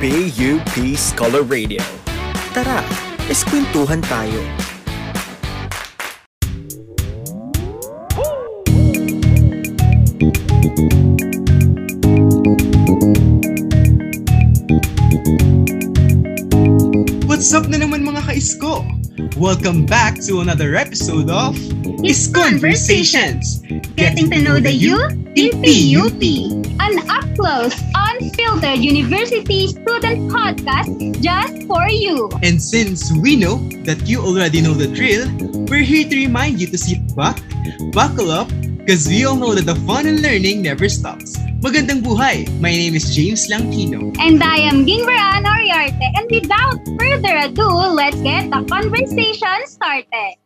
PUP Scholar Radio. Tara, eskwentuhan tayo. What's up na naman mga ka-isko? Welcome back to another episode of Is Conversations! Getting to know the you in PUP. An up-close, unfiltered university student podcast just for you. And since we know that you already know the drill, we're here to remind you to sit back, buckle up, because we all know that the fun and learning never stops. Magandang buhay! My name is James Langkino. And I am Gingberan Oriarte. And without further ado, let's get the conversation started.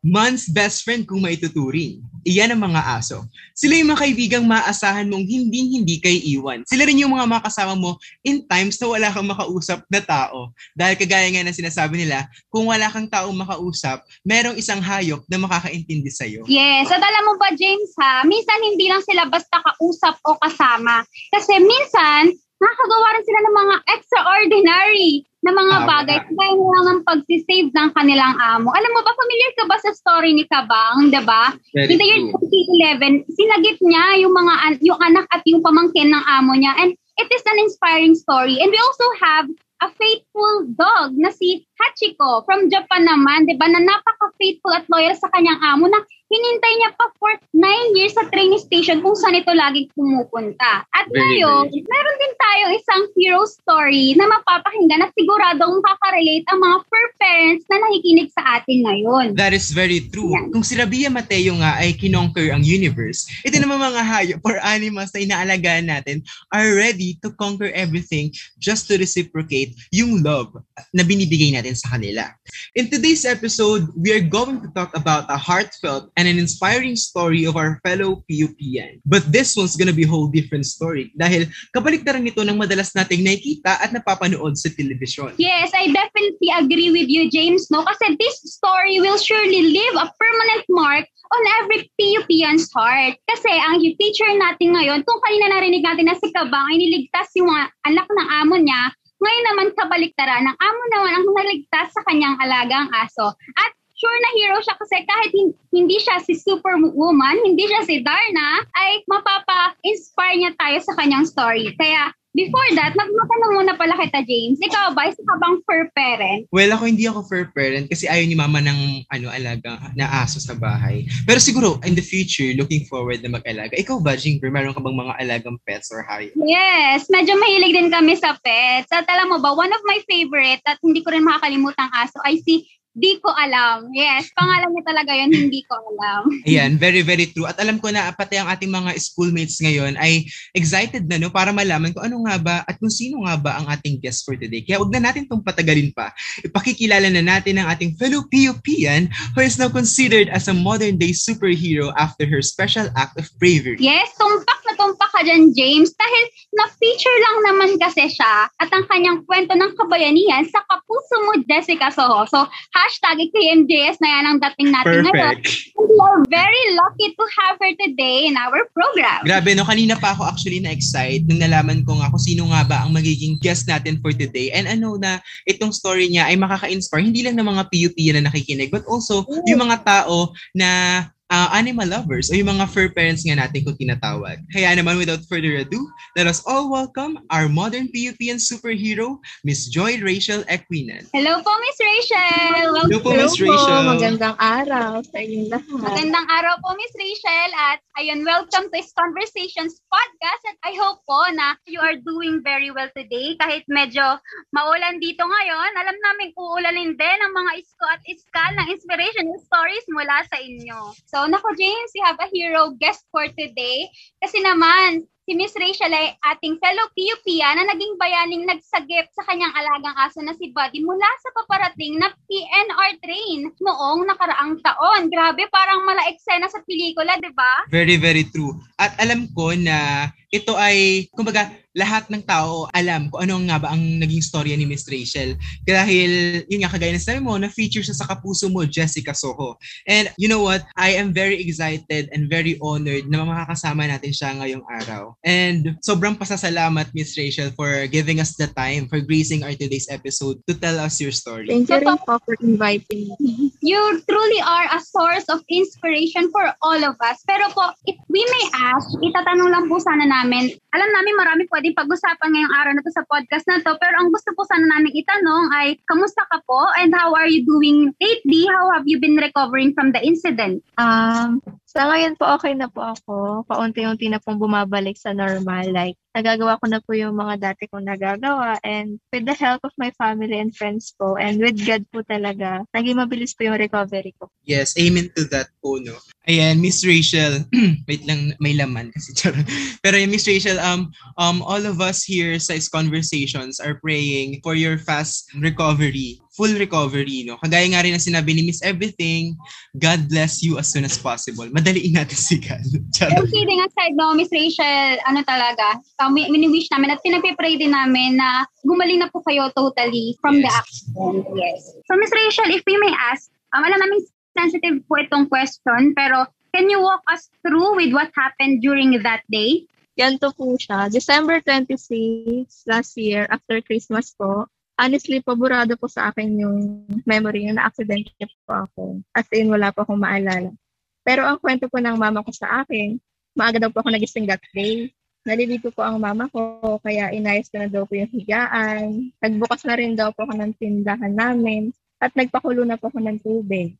Man's best friend kung maituturing. Iyan ang mga aso. Sila yung mga kaibigang maaasahan mong hindi-hindi kay iwan. Sila rin yung mga makasama mo in times na wala kang makausap na tao. Dahil kagaya nga ng sinasabi nila, kung wala kang taong makausap, merong isang hayop na makakaintindi sa'yo. Yes, at alam mo ba James ha, minsan hindi lang sila basta kausap o kasama. Kasi minsan, nakakagawa rin sila ng mga extraordinary na mga Tama. bagay kaya lang ng pagsisave ng kanilang amo. Alam mo ba, familiar ka ba sa story ni Kabang, di ba? In the year true. 2011, sinagip niya yung mga an- yung anak at yung pamangkin ng amo niya. And it is an inspiring story. And we also have a faithful dog na si Hachiko from Japan naman, di ba, na napaka-faithful at loyal sa kanyang amo na hinintay niya pa for nine years sa training station kung saan ito laging pumupunta. At Very, ngayon, very meron din tayong isang hero story na mapapakinggan at siguradong makaka-relate ang mga fur parents na nakikinig sa atin ngayon. That is very true. Yan. Kung si Rabia Mateo nga ay kinonquer ang universe, ito naman mga hayop or animals na inaalagaan natin are ready to conquer everything just to reciprocate yung love na binibigay natin sa kanila. In today's episode, we are going to talk about a heartfelt and an inspiring story of our fellow PUPN. But this one's gonna be a whole different story dahil kabaliktaran nito ng madalas nating nakikita at napapanood sa television. Yes, I definitely agree with you, James, no? Kasi this story will surely leave a permanent mark on every PUPian's heart. Kasi ang feature natin ngayon, kung kanina narinig natin na si Kabang ay niligtas yung anak ng amo niya, ngayon naman kabaliktaran, ang amo naman ang naligtas sa kanyang alagang aso. At sure na hero siya kasi kahit hin- hindi siya si Superwoman, hindi siya si Darna, ay mapapa-inspire niya tayo sa kanyang story. Kaya before that, magmatanong muna pala kita, James. Ikaw ba, isa ka bang fur parent? Well, ako hindi ako fur parent kasi ayaw ni mama ng ano, alaga na aso sa bahay. Pero siguro, in the future, looking forward na mag-alaga. Ikaw ba, Jingber, meron ka bang mga alagang pets or hayop? Yes, medyo mahilig din kami sa pets. At alam mo ba, one of my favorite at hindi ko rin makakalimutang aso ay si Di ko alam. Yes, pangalan niya talaga yun, hindi ko alam. Ayan, very, very true. At alam ko na pati ang ating mga schoolmates ngayon ay excited na no para malaman kung ano nga ba at kung sino nga ba ang ating guest for today. Kaya huwag na natin itong patagalin pa. Ipakikilala na natin ang ating fellow PUPian who is now considered as a modern-day superhero after her special act of bravery. Yes, tumpak na tumpak ka dyan, James. Dahil na-feature lang naman kasi siya at ang kanyang kwento ng kabayanihan sa Kapuso mo, Jessica Soho. So, hashtag KMJS na yan ang dating natin ngayon. Perfect. And we are very lucky to have her today in our program. Grabe, no? Kanina pa ako actually na-excite nung nalaman ko nga kung sino nga ba ang magiging guest natin for today. And ano na itong story niya ay makaka-inspire hindi lang ng mga PUP na nakikinig but also yung mga tao na ah, animal lovers o yung mga fur parents nga natin kung tinatawag. Kaya naman without further ado, let us all welcome our modern PUPian superhero, Miss Joy Rachel Equinan. Hello po, Miss Rachel. Welcome Hello po, Miss Hello po, Rachel. magandang araw sa inyong lahat. Magandang araw po, Miss Rachel. At ayun, welcome to this Conversations podcast. At I hope po na you are doing very well today. Kahit medyo maulan dito ngayon, alam namin uulanin din ang mga isko at iskal ng inspiration stories mula sa inyo. So, nako James, we have a hero guest for today. Kasi naman, si Miss Rachel ay ating fellow PUP na naging bayaning nagsagip sa kanyang alagang aso na si Buddy mula sa paparating na PNR train noong nakaraang taon. Grabe, parang mala eksena sa pelikula, di ba? Very, very true. At alam ko na ito ay, kumbaga, lahat ng tao alam kung ano nga ba ang naging storya ni Miss Rachel. Dahil, yun nga, kagaya na sabi mo, na-feature siya sa kapuso mo, Jessica Soho. And you know what? I am very excited and very honored na makakasama natin siya ngayong araw. And sobrang pasasalamat, Miss Rachel, for giving us the time, for gracing our today's episode to tell us your story. Thank you po for inviting me. You truly are a source of inspiration for all of us. Pero po, if we may ask, itatanong lang po sana namin, alam namin marami pwedeng pag-usapan ngayong araw na to sa podcast na to, pero ang gusto po sana namin itanong ay, kamusta ka po and how are you doing lately? How have you been recovering from the incident? Um, sa ngayon po, okay na po ako. Paunti-unti na pong bumabalik sa normal. Like, nagagawa ko na po yung mga dati kong nagagawa and with the help of my family and friends po and with God po talaga, naging mabilis po yung recovery ko. Yes, amen to that po, no? Ayan, Miss Rachel, wait lang, may laman kasi charot. Pero Miss Rachel, um, um, all of us here sa Is Conversations are praying for your fast recovery, full recovery, no? Kagaya nga rin na sinabi ni Miss Everything, God bless you as soon as possible. Madaliin natin si God. And kidding aside, no, Miss Rachel, ano talaga, um, mini-wish namin at pinagpipray din namin na gumaling na po kayo totally from the Yes. accident. Yes. So, Miss Rachel, if we may ask, um, alam namin sensitive po itong question, pero can you walk us through with what happened during that day? Yan to po siya. December 26 last year, after Christmas po, honestly, paborado po sa akin yung memory yung na-accident po ako. As in, wala po akong maalala. Pero ang kwento po ng mama ko sa akin, maaga daw po ako nagising that day. Nalilito po ang mama ko, kaya inayos ko na daw po yung higaan. Nagbukas na rin daw po ako ng tindahan namin at nagpakulo na po ako ng tubig.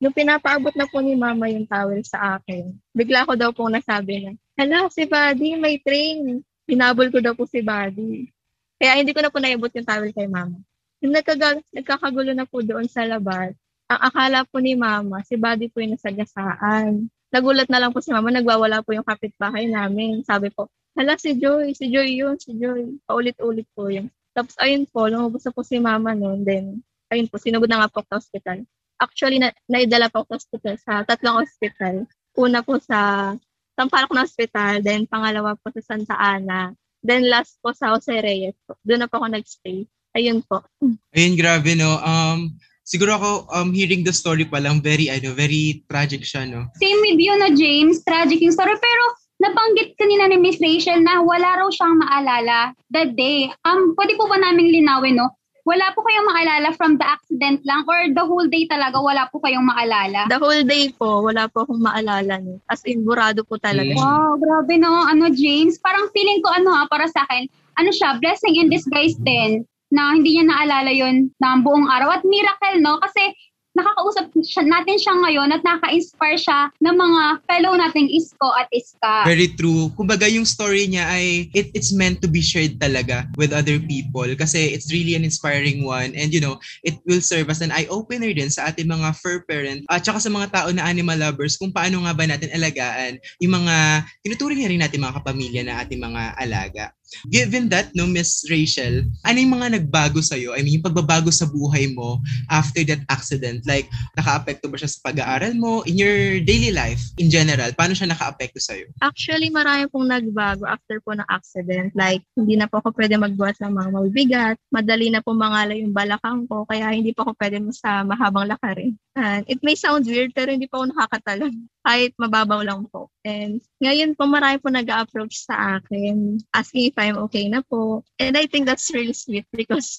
Nung pinapaabot na po ni mama yung towel sa akin, bigla ko daw po nasabi na, hala, si Buddy, may train. Hinabol ko daw po si Buddy. Kaya hindi ko na po naibot yung towel kay mama. Yung nagkaga- nagkakagulo na po doon sa labas, ang akala po ni mama, si Buddy po yung nasagasaan. Nagulat na lang po si mama, nagwawala po yung kapitbahay namin. Sabi po, hala si Joy, si Joy yun, si Joy. Paulit-ulit po yun. Tapos ayun po, lumabas po si mama noon. Then, ayun po, sinugod na nga po sa hospital. Actually, na, naidala po sa hospital sa tatlong hospital. Una po sa Sampaloc na hospital, then pangalawa po sa Santa Ana, then last po sa Jose Reyes po. Doon na po ako nagstay. Ayun po. Ayun, grabe, no? Um, siguro ako, um, hearing the story pa lang, very, ano, very tragic siya, no? Same with you, no, James. Tragic yung story. Pero nabanggit kanina ni Miss Rachel na wala raw siyang maalala that day. Um, pwede po ba namin linawin, no? Wala po kayong maalala from the accident lang or the whole day talaga wala po kayong maalala? The whole day po, wala po akong maalala. No. As in, burado po talaga. Mm. siya. Wow, grabe no. Ano, James? Parang feeling ko ano ha, para sa akin, ano siya, blessing in disguise din na hindi niya naalala yon ng buong araw. At miracle, no? Kasi nakakausap siya, natin siya ngayon at nakaka-inspire siya ng mga fellow nating Isko at Iska. Very true. Kumbaga yung story niya ay it, it's meant to be shared talaga with other people kasi it's really an inspiring one and you know, it will serve as an eye-opener din sa ating mga fur parent at saka sa mga tao na animal lovers kung paano nga ba natin alagaan yung mga tinuturing na rin natin mga kapamilya na ating mga alaga. Given that, no, Miss Rachel, ano yung mga nagbago sa'yo? I mean, yung pagbabago sa buhay mo after that accident? Like, naka-apekto ba siya sa pag-aaral mo? In your daily life, in general, paano siya naka-apekto sa'yo? Actually, marami pong nagbago after po ng accident. Like, hindi na po ako pwede magbuhat ng mga mabibigat. Madali na po mangala yung balakang ko. Kaya hindi po ako pwede sa mahabang lakarin. And it may sound weird, pero hindi po ako nakakatalon. Kahit mababaw lang po. And ngayon po, marami po nag-approach sa akin, asking if I'm okay na po. And I think that's really sweet because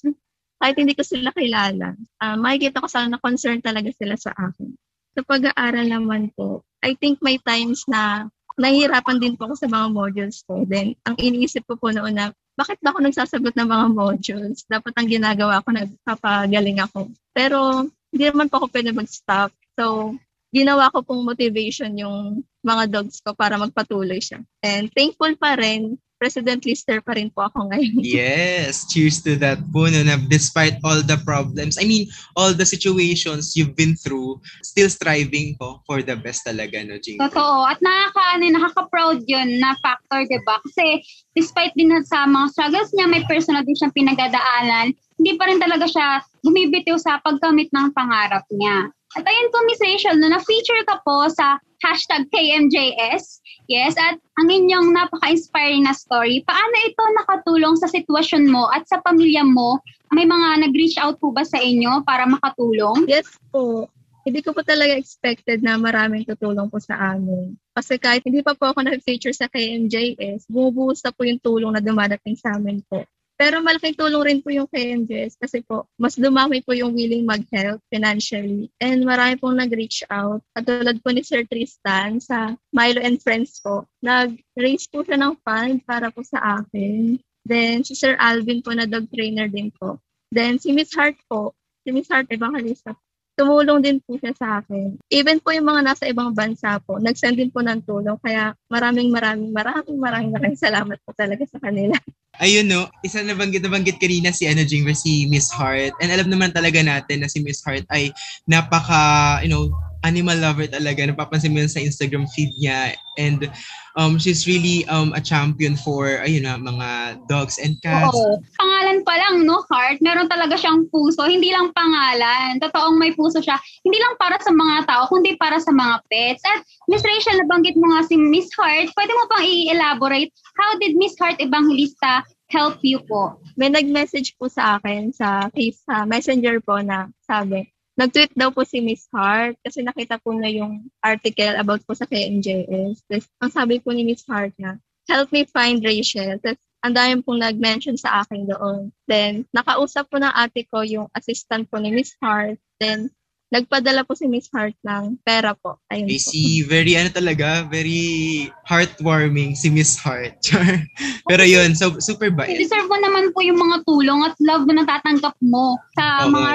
kahit hindi ko sila kilala, uh, makikita ko sana na concern talaga sila sa akin. Sa pag-aaral naman po, I think may times na nahihirapan din po ako sa mga modules ko. Then, ang iniisip ko po noon na, bakit ba ako nagsasagot ng mga modules? Dapat ang ginagawa ko, nagpapagaling ako. Pero, hindi naman po ako pwede mag-stop. So, ginawa ko pong motivation yung mga dogs ko para magpatuloy siya. And thankful pa rin, President Lister pa rin po ako ngayon. Yes, cheers to that po no, na despite all the problems, I mean, all the situations you've been through, still striving po for the best talaga, no, Jing? Totoo. At nakaka, ano, nakaka-proud yun na factor, di ba? Kasi despite din sa mga struggles niya, may personal din siyang pinagdadaanan hindi pa rin talaga siya bumibitiw sa pagkamit ng pangarap niya. At ayun po, Miss Rachel, no, na-feature ka po sa hashtag KMJS. Yes, at ang inyong napaka-inspiring na story. Paano ito nakatulong sa sitwasyon mo at sa pamilya mo? May mga nag-reach out po ba sa inyo para makatulong? Yes po. Hindi ko po talaga expected na maraming tutulong po sa amin. Kasi kahit hindi pa po ako na-feature sa KMJS, bumubuhos po yung tulong na dumadating sa amin po. Pero malaking tulong rin po yung KMJS kasi po, mas dumami po yung willing mag-help financially. And marami pong nag-reach out. Katulad po ni Sir Tristan sa Milo and Friends po. Nag-raise po siya ng fund para po sa akin. Then si Sir Alvin po na dog trainer din po. Then si Miss Hart po, si Miss Hart Evangelista tumulong din po siya sa akin. Even po yung mga nasa ibang bansa po, nag-send din po ng tulong. Kaya maraming maraming maraming maraming maraming salamat po talaga sa kanila. Ayun no, isa na banggit na banggit kanina si ano Jingver, si Miss Heart. And alam naman talaga natin na si Miss Heart ay napaka, you know, animal lover talaga. Napapansin mo yun sa Instagram feed niya. And um, she's really um, a champion for, ayun na, mga dogs and cats. Oo. Pangalan pa lang, no, Heart? Meron talaga siyang puso. Hindi lang pangalan. Totoong may puso siya. Hindi lang para sa mga tao, kundi para sa mga pets. At Miss Rachel, nabanggit mo nga si Miss Heart. Pwede mo pang i-elaborate, how did Miss Heart Evangelista help you po? May nag-message po sa akin sa, sa messenger po na sabi, Nag-tweet daw po si Miss Hart kasi nakita po na yung article about po sa KMJS. Tapos, ang sabi po ni Miss Hart na, help me find Rachel. Tapos, ang dami pong nag-mention sa akin doon. Then, nakausap po ng ate ko yung assistant po ni Miss Hart. Then, nagpadala po si Miss Hart ng pera po. Ayun I po. see, very ano talaga, very heartwarming si Miss Heart. Pero yun, so super bait. Deserve mo naman po yung mga tulong at love na natatanggap mo sa Oo. mga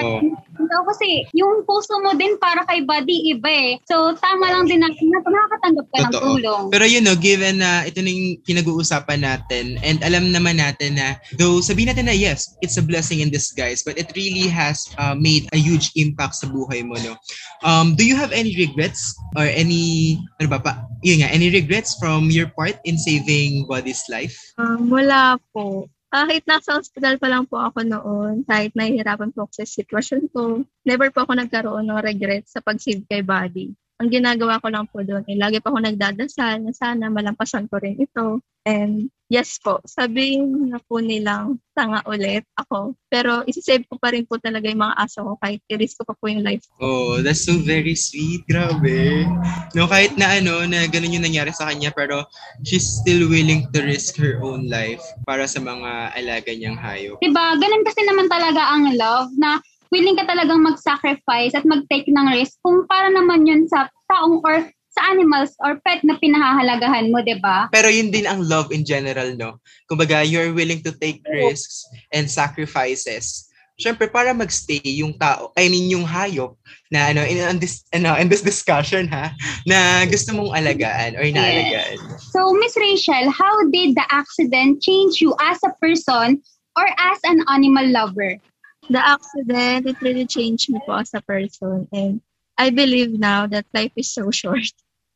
So, kasi yung puso mo din para kay body iba eh. So, tama lang din na na nakakatanggap ka ng Totoo. tulong. Pero you know, given na ito na yung pinag-uusapan natin and alam naman natin na though sabihin natin na yes, it's a blessing in disguise but it really has uh, made a huge impact sa buhay mo, no? Um, do you have any regrets or any, ano ba pa, yun nga, any regrets from your part in saving Buddy's life? Um, wala po. Kahit nasa hospital pa lang po ako noon, kahit nahihirapan po ako sa sitwasyon ko, never po ako nagkaroon ng regret sa pag-save kay body. Ang ginagawa ko lang po doon, eh, lagi pa ako nagdadasal na sana malampasan ko rin ito. And yes po, sabihin na po nilang tanga ulit ako. Pero isisave ko pa rin po talaga yung mga aso ko kahit i-risk ko pa po yung life ko. Oh, that's so very sweet. Grabe. No, kahit na ano, na ganun yung nangyari sa kanya, pero she's still willing to risk her own life para sa mga alaga niyang hayop. Diba? Ganun kasi naman talaga ang love na willing ka talagang mag-sacrifice at mag-take ng risk kung para naman yun sa taong or sa animals or pet na pinahahalagahan mo, 'di ba? Pero yun din ang love in general, no? Kumbaga, you're willing to take risks and sacrifices. Siyempre, para magstay yung tao, I mean, yung hayop na ano, in, in this, ano, in this discussion, ha, na gusto mong alagaan or inaalagaan. So, Miss Rachel, how did the accident change you as a person or as an animal lover? The accident, it really changed me po as a person. And I believe now that life is so short.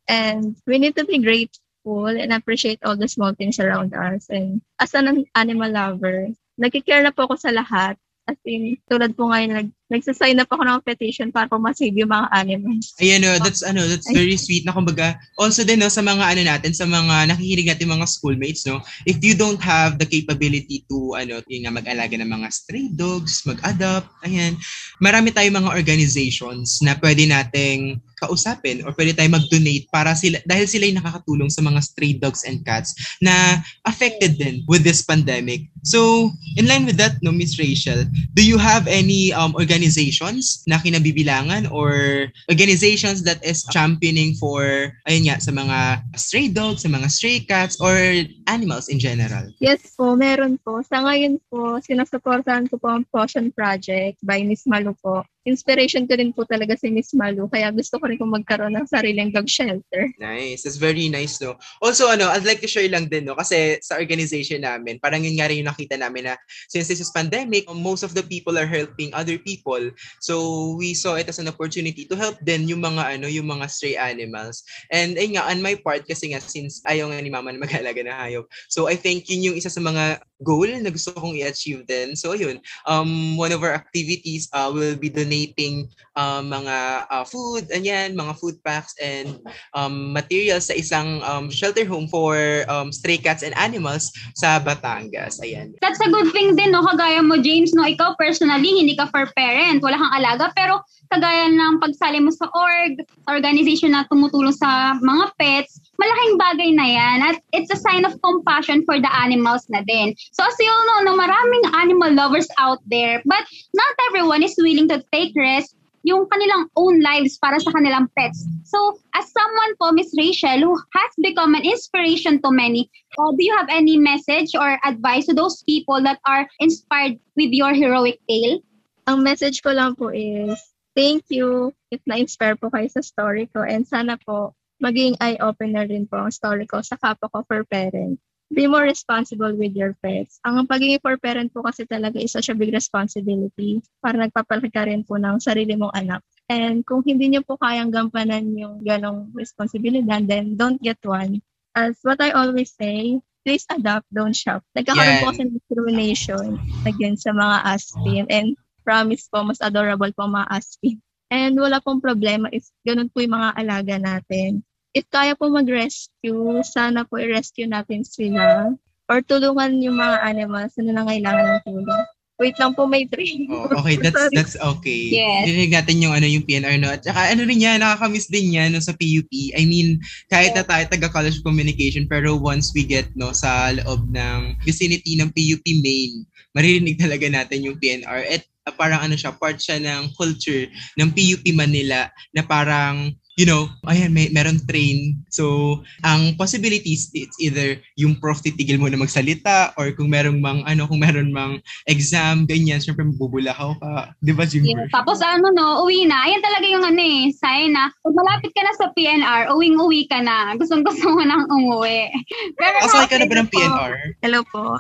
And we need to be grateful and appreciate all the small things around us. And as an animal lover, nagkikare na po ako sa lahat. As in, tulad po ngayon, nag, nagsasign up ako ng petition para po masave yung mga animals. Ayan, no, that's ano, that's very sweet na kumbaga. Also din no sa mga ano natin, sa mga nakikinig natin mga schoolmates, no. If you don't have the capability to ano, yung nga mag-alaga ng mga stray dogs, mag-adopt, ayan. Marami tayong mga organizations na pwede nating kausapin or pwede tayong mag-donate para sila dahil sila yung nakakatulong sa mga stray dogs and cats na affected din with this pandemic. So, in line with that, no, Miss Rachel, do you have any um, organizations na kinabibilangan or organizations that is championing for, ayun nga, sa mga stray dogs, sa mga stray cats, or animals in general? Yes po, meron po. Sa ngayon po, sinusuportahan ko po ang Potion Project by Miss Malu po. Inspiration ko din po talaga si Miss Malu. Kaya gusto ko rin kung magkaroon ng sariling dog shelter. Nice. That's very nice, no? Also, ano, I'd like to share lang din, no? Kasi sa organization namin, parang yun nga rin yung nakita namin na since this is pandemic, most of the people are helping other people. So, we saw it as an opportunity to help din yung mga, ano, yung mga stray animals. And, ayun nga, on my part, kasi nga, since ayaw nga ni mama na mag-alaga na hayop. So, I think yun yung isa sa mga goal na gusto kong i-achieve din. So, ayun, um, one of our activities uh, will be donating um, mga uh, food, anyan, mga food packs and um, materials sa isang um, shelter home for um, stray cats and animals sa Batangas. Ayan. That's a good thing din, no? Kagaya mo, James, no? Ikaw personally, hindi ka for parent, wala kang alaga, pero kagaya ng pagsali mo sa org, organization na tumutulong sa mga pets, malaking bagay na yan. At it's a sign of compassion for the animals na din. So as you all know, no, maraming animal lovers out there, but not everyone is willing to take risks yung kanilang own lives para sa kanilang pets. So, as someone po, Miss Rachel, who has become an inspiration to many, uh, do you have any message or advice to those people that are inspired with your heroic tale? Ang message ko lang po is, thank you if na-inspire po kayo sa story ko and sana po maging eye-opener rin po ang story ko sa kapwa ko for parents. Be more responsible with your pets. Ang pagiging for parent po kasi talaga is such a big responsibility para nagpapalaki ka rin po ng sarili mong anak. And kung hindi niyo po kayang gampanan yung ganong responsibilidad, then don't get one. As what I always say, please adopt, don't shop. Nagkakaroon Yan. po kasi ng discrimination against sa mga aspin. And promise po, mas adorable po mga aspin. And wala pong problema if ganun po yung mga alaga natin. If kaya po mag-rescue, sana po i-rescue natin sila. Or tulungan yung mga animals na nangailangan ng tulong. Wait lang po, may train. Oh, okay, that's Sorry. that's okay. Yes. Natin yung ano yung PNR no. At saka ano rin yan, nakakamiss din yan no, sa PUP. I mean, kahit na tayo taga College of Communication, pero once we get no sa loob ng vicinity ng PUP main, maririnig talaga natin yung PNR. At uh, parang ano siya, part siya ng culture ng PUP Manila na parang you know, ayan, may, meron train. So, ang possibilities, it's either yung prof titigil mo na magsalita or kung merong mang, ano, kung meron mang exam, ganyan, syempre mabubulakaw ka. Di ba, Jimber? Tapos ano no, uwi na. Yan talaga yung ano eh, sign na pag malapit ka na sa PNR, uwing-uwi ka na. Gustong gusto mo nang umuwi. Pero Kasakay ka na ba ng. PNR? Hello po.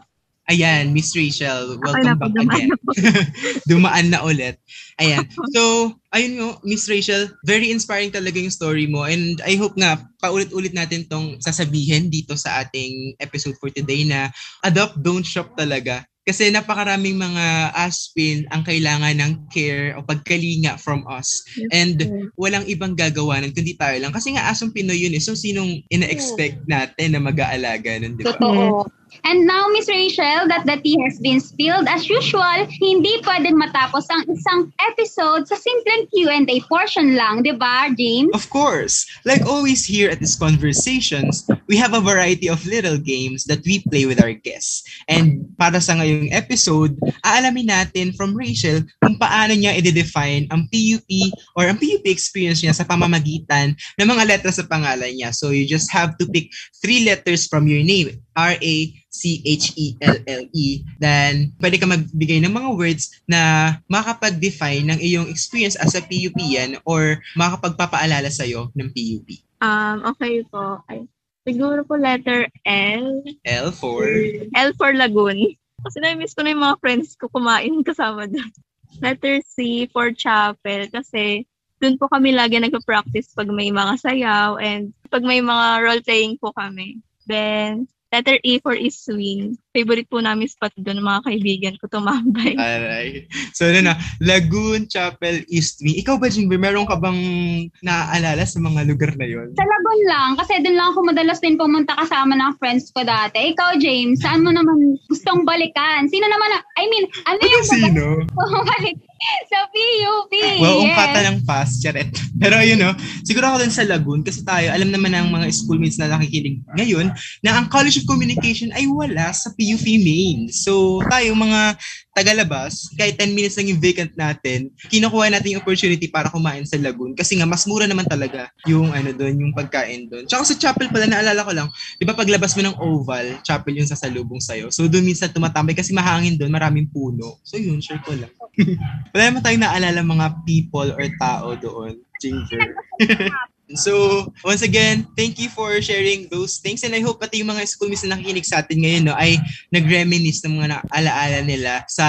Ayan, Miss Rachel, welcome back dumaan again. Dumaan na ulit. Ayan. So, ayun nga, Miss Rachel, very inspiring talaga yung story mo and I hope nga paulit-ulit natin tong sasabihin dito sa ating episode for today na adopt, don't shop talaga. Kasi napakaraming mga aspin ang kailangan ng care o pagkalinga from us. And walang ibang gagawa nun kundi tayo lang. Kasi nga asong Pinoy yun eh. So sinong ina-expect natin na mag-aalaga nun, di ba? Totoo. And now, Miss Rachel, that the tea has been spilled, as usual, hindi pwedeng matapos ang isang episode sa simpleng Q&A portion lang, di ba, James? Of course, like always here at these conversations, we have a variety of little games that we play with our guests. And para sa ngayong episode, aalamin natin from Rachel kung paano niya i-define ang PUP or ang PUP experience niya sa pamamagitan ng mga letra sa pangalan niya. So you just have to pick three letters from your name. R-A-C-H-E-L-L-E. E. Then, pwede ka magbigay ng mga words na makapag-define ng iyong experience as a PUPian or makapagpapaalala sa'yo ng PUP. Um, okay po. Ay, siguro po letter L. L for... L for Lagoon. Kasi na-miss ko na yung mga friends ko kumain kasama doon. Letter C for Chapel. Kasi doon po kami lagi nagpa-practice pag may mga sayaw and pag may mga role-playing po kami. Then, letter E for Iswing. Favorite po namin spot doon, mga kaibigan ko tumambay. Aray. So, ano na, Lagoon, Chapel, East Wing. Ikaw ba, Jingbe, meron ka bang naaalala sa mga lugar na yon? Sa Lagon lang, kasi doon lang ako madalas din pumunta kasama ng friends ko dati. Ikaw, James, saan mo naman gustong balikan? Sino naman, na- I mean, ano yung sino? bumalik sa PUP? Well, yes. umpata ng fast, charet. Pero yun, no, siguro ako dun sa Lagoon kasi tayo, alam naman ng mga schoolmates na nakikinig ngayon na ang College of Communication ay wala sa PUP main. So, tayo mga tagalabas, kahit 10 minutes lang yung vacant natin, kinukuha natin yung opportunity para kumain sa Lagoon kasi nga mas mura naman talaga yung ano doon, yung pagkain doon. Tsaka sa chapel pala, naalala ko lang, di ba paglabas mo ng oval, chapel yung sasalubong sa'yo. So doon minsan tumatambay kasi mahangin doon, maraming puno. So yun, share ko lang. Wala naman tayong naalala mga people or tao doon, Ginger. So, once again, thank you for sharing those things and I hope pati yung mga schoolmates na nakikinig sa atin ngayon no, ay nag-reminisce ng mga alaala nila sa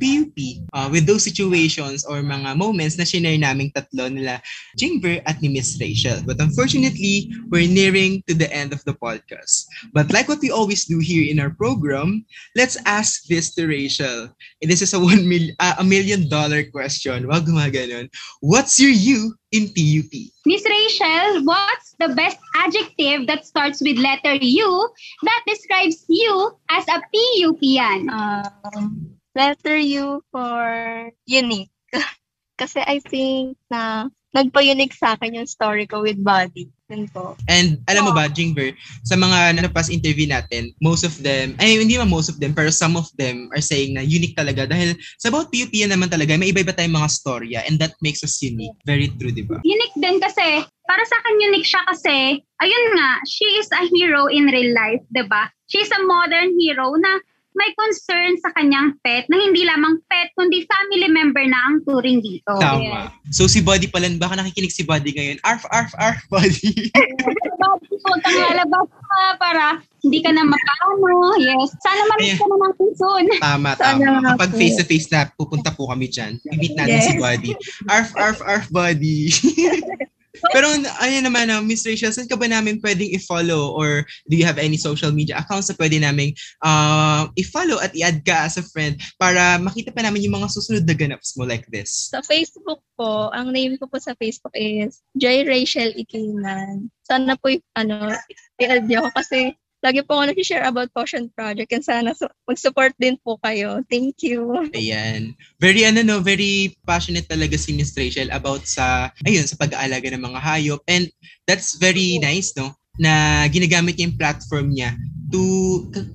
PUP uh, with those situations or mga moments na shinare naming tatlo nila, Jingber at ni Miss Rachel. But unfortunately, we're nearing to the end of the podcast. But like what we always do here in our program, let's ask this to Rachel. And this is a one mil- uh, a million dollar question. Wag gumaganon. What's your you in PUP? Miss Rachel, what's the best adjective that starts with letter U that describes you as a PUPian? Um, letter U for unique. Kasi I think na nagpa-unique sa akin yung story ko with body. Yun po. And alam mo ba, Jingber, sa mga napas interview natin, most of them, ay hindi man most of them, pero some of them are saying na unique talaga dahil sa about PUP yan naman talaga, may iba-iba tayong mga storya and that makes us unique. Very true, di ba? Unique din kasi, para sa akin unique siya kasi, ayun nga, she is a hero in real life, 'di ba? She is a modern hero na may concern sa kanyang pet na hindi lamang pet kundi family member na ang turing dito. Tama. So si Buddy pala, baka nakikinig si Buddy ngayon. Arf, arf, arf, Buddy. Bakit huwag kang lalabas ka para hindi ka na mapano. Yes. Sana manis ka na natin soon. Tama, Sana tama. Kapag face-to-face na, pupunta po kami dyan. I-meet natin Yes. si Buddy. Arf, arf, arf, Buddy. Pero ayun naman, uh, Miss Rachel, saan ka ba namin pwedeng i-follow or do you have any social media accounts na pwede namin uh, i-follow at i-add ka as a friend para makita pa namin yung mga susunod na ganaps mo like this? Sa Facebook po, ang name ko po sa Facebook is J. Rachel Ikinan. Sana po, ano, i-add niyo ako kasi lagi po ako nag-share about Potion Project and sana su- mag-support din po kayo. Thank you. Ayan. Very ano no, very passionate talaga si Miss Rachel about sa ayun sa pag-aalaga ng mga hayop and that's very nice no na ginagamit niya yung platform niya to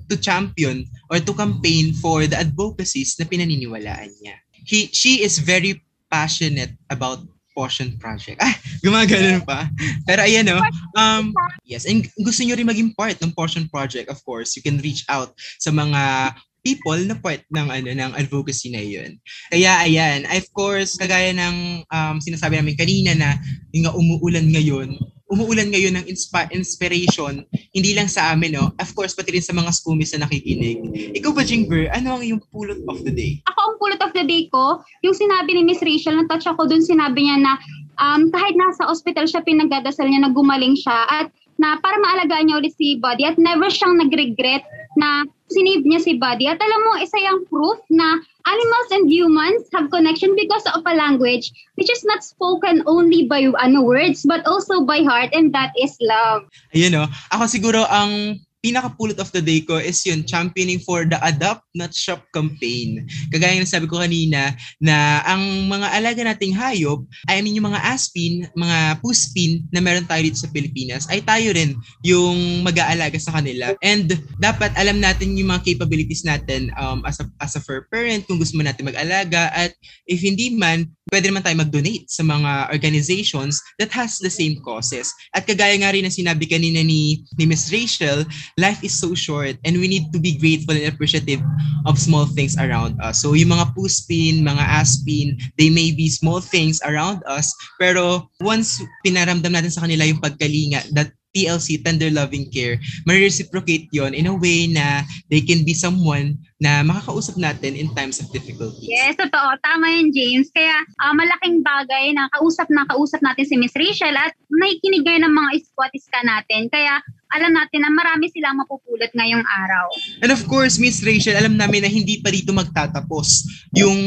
to champion or to campaign for the advocacies na pinaniniwalaan niya. He she is very passionate about Potion Project. Ah, gumagano pa. Pero ayan no, um, yes, and gusto niyo rin maging part ng Potion Project, of course, you can reach out sa mga people na part ng ano ng advocacy na yun. Kaya ayan, of course, kagaya ng um, sinasabi namin kanina na yung nga umuulan ngayon, umuulan ngayon ng inspi- inspiration, hindi lang sa amin, no? Of course, pati rin sa mga schoolmates na nakikinig. Ikaw ba, Jingber, ano ang iyong pulot of the day? Ako ang pulot of the day ko, yung sinabi ni Miss Rachel, na-touch ako dun, sinabi niya na um, kahit nasa ospital siya, pinagdadasal niya na gumaling siya at na para maalagaan niya ulit si Buddy at never siyang nag-regret na sinave niya si Buddy. At alam mo, isa yung proof na animals and humans have connection because of a language which is not spoken only by ano words but also by heart and that is love. Ayun, no? Ako siguro ang pinaka-pulot of the day ko is yun, championing for the Adopt Not Shop campaign. Kagaya ng sabi ko kanina na ang mga alaga nating hayop, I mean yung mga aspin, mga puspin na meron tayo dito sa Pilipinas, ay tayo rin yung mag-aalaga sa kanila. And dapat alam natin yung mga capabilities natin um, as, a, as a fur parent, kung gusto mo natin mag-alaga at if hindi man, pwede naman tayo mag-donate sa mga organizations that has the same causes. At kagaya nga rin na sinabi kanina ni, ni Miss Rachel, life is so short and we need to be grateful and appreciative of small things around us. So yung mga puspin, mga aspin, they may be small things around us, pero once pinaramdam natin sa kanila yung pagkalinga, that TLC, Tender Loving Care, ma-reciprocate yon in a way na they can be someone na makakausap natin in times of difficulties. Yes, totoo. Tama yun, James. Kaya ah, malaking bagay na kausap na kausap natin si Miss Rachel at nakikinig ng mga squatties ka natin. Kaya alam natin na marami silang mapupulot ngayong araw. And of course, Miss Rachel, alam namin na hindi pa dito magtatapos yung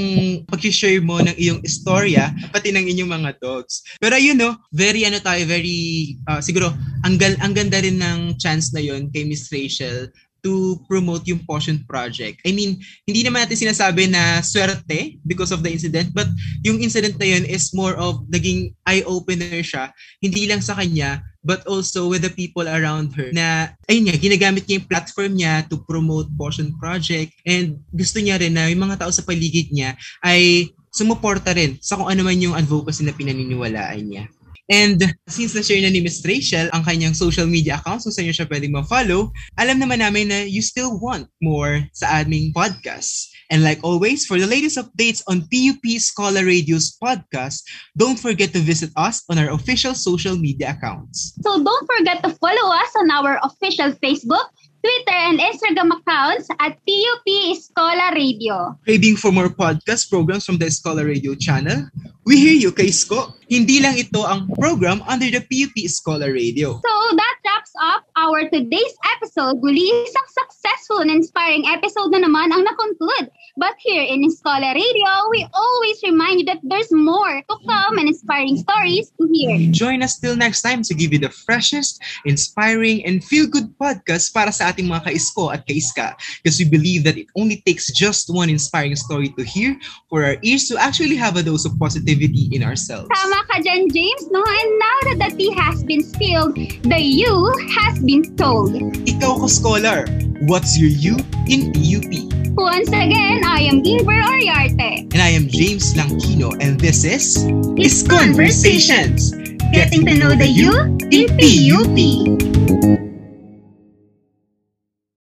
pag-share mo ng iyong istorya, pati ng inyong mga dogs. Pero ayun no, very ano tayo, very, ah, siguro, ang, ang ganda rin ng chance na yon kay Miss Rachel to promote yung Potion Project. I mean, hindi naman natin sinasabi na swerte because of the incident, but yung incident na yun is more of naging eye-opener siya, hindi lang sa kanya, but also with the people around her na, ayun nga, ginagamit niya yung platform niya to promote Potion Project and gusto niya rin na yung mga tao sa paligid niya ay sumuporta rin sa kung ano man yung advocacy na pinaniniwalaan niya. And since na-share na ni Miss Rachel ang kanyang social media accounts kung saan niyo siya pwedeng ma-follow, alam naman namin na you still want more sa aming podcast. And like always, for the latest updates on PUP Scholar Radio's podcast, don't forget to visit us on our official social media accounts. So don't forget to follow us on our official Facebook, Twitter, and Instagram accounts at PUP Escola Radio. Craving for more podcast programs from the Escola Radio channel? We hear you, kay Isko. Hindi lang ito ang program under the PUP Escola Radio. So that wraps up our today's episode. Muli isang successful and inspiring episode na naman ang na-conclude. But here in Escola Radio, we always remind you that there's more to come and inspiring stories to hear. Join us till next time to give you the freshest, inspiring, and feel-good podcast para sa ating mga ka-isko at ka-iska. Because we believe that it only takes just one inspiring story to hear for our ears to actually have a dose of positivity in ourselves. Tama ka dyan, James, no? And now that the tea has been spilled, the you has been told. Ikaw ko scholar, what's your you in PUP? Once again, I am Ingber Oriarte. And I am James Langkino, and this is It's Conversations, getting to know the you in PUP.